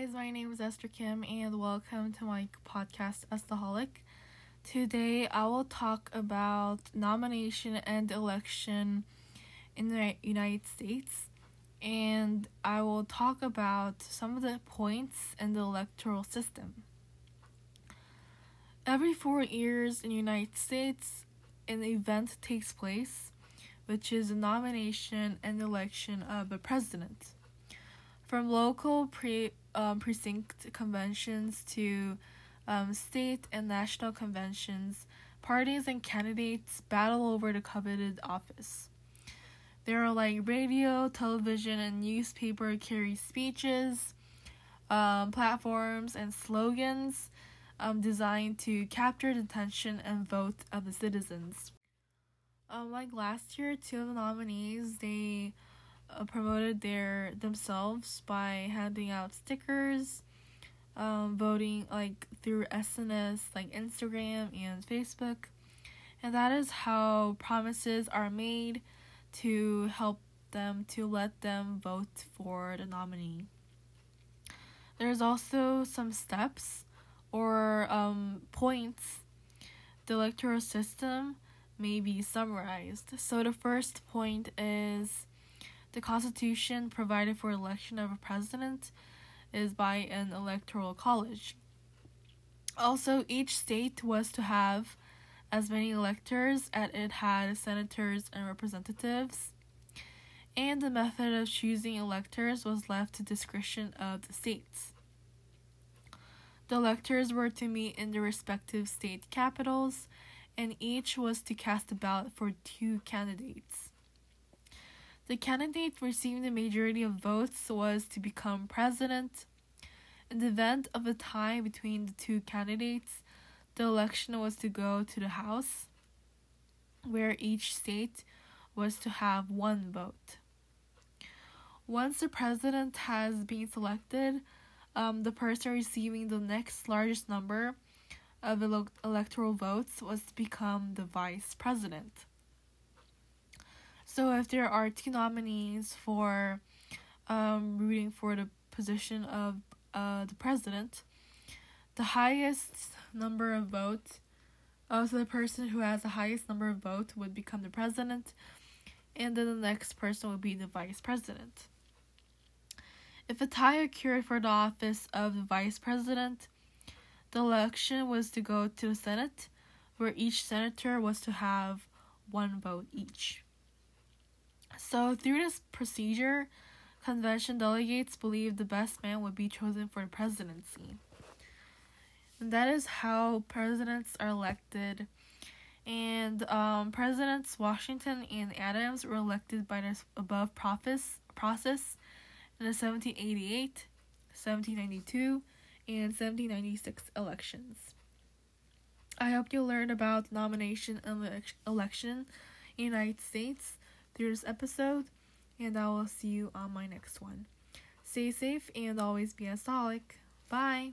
guys, my name is Esther Kim, and welcome to my podcast, Estaholic. Today, I will talk about nomination and election in the United States, and I will talk about some of the points in the electoral system. Every four years in the United States, an event takes place, which is the nomination and election of a president. From local pre, um, precinct conventions to um, state and national conventions, parties and candidates battle over the coveted office. There are like radio, television, and newspaper carry speeches, um, platforms, and slogans um, designed to capture the attention and vote of the citizens. Um, like last year, two of the nominees they uh, promoted their themselves by handing out stickers, um, voting like through SNS like Instagram and Facebook, and that is how promises are made to help them to let them vote for the nominee. There's also some steps or um, points the electoral system may be summarized. So the first point is the Constitution provided for election of a president is by an electoral college. Also, each state was to have as many electors as it had senators and representatives, and the method of choosing electors was left to discretion of the states. The electors were to meet in their respective state capitals, and each was to cast a ballot for two candidates. The candidate receiving the majority of votes was to become president. In the event of a tie between the two candidates, the election was to go to the House, where each state was to have one vote. Once the president has been selected, um, the person receiving the next largest number of ele- electoral votes was to become the vice president. So if there are two nominees for um, rooting for the position of uh, the president, the highest number of votes, uh, so the person who has the highest number of votes would become the president, and then the next person would be the vice president. If a tie occurred for the office of the vice president, the election was to go to the Senate, where each senator was to have one vote each. So, through this procedure, convention delegates believed the best man would be chosen for the presidency. And that is how presidents are elected. And um, Presidents Washington and Adams were elected by this above process, process in the 1788, 1792, and 1796 elections. I hope you learned about nomination and election in the United States through this episode, and I will see you on my next one. Stay safe and always be a solid. Bye.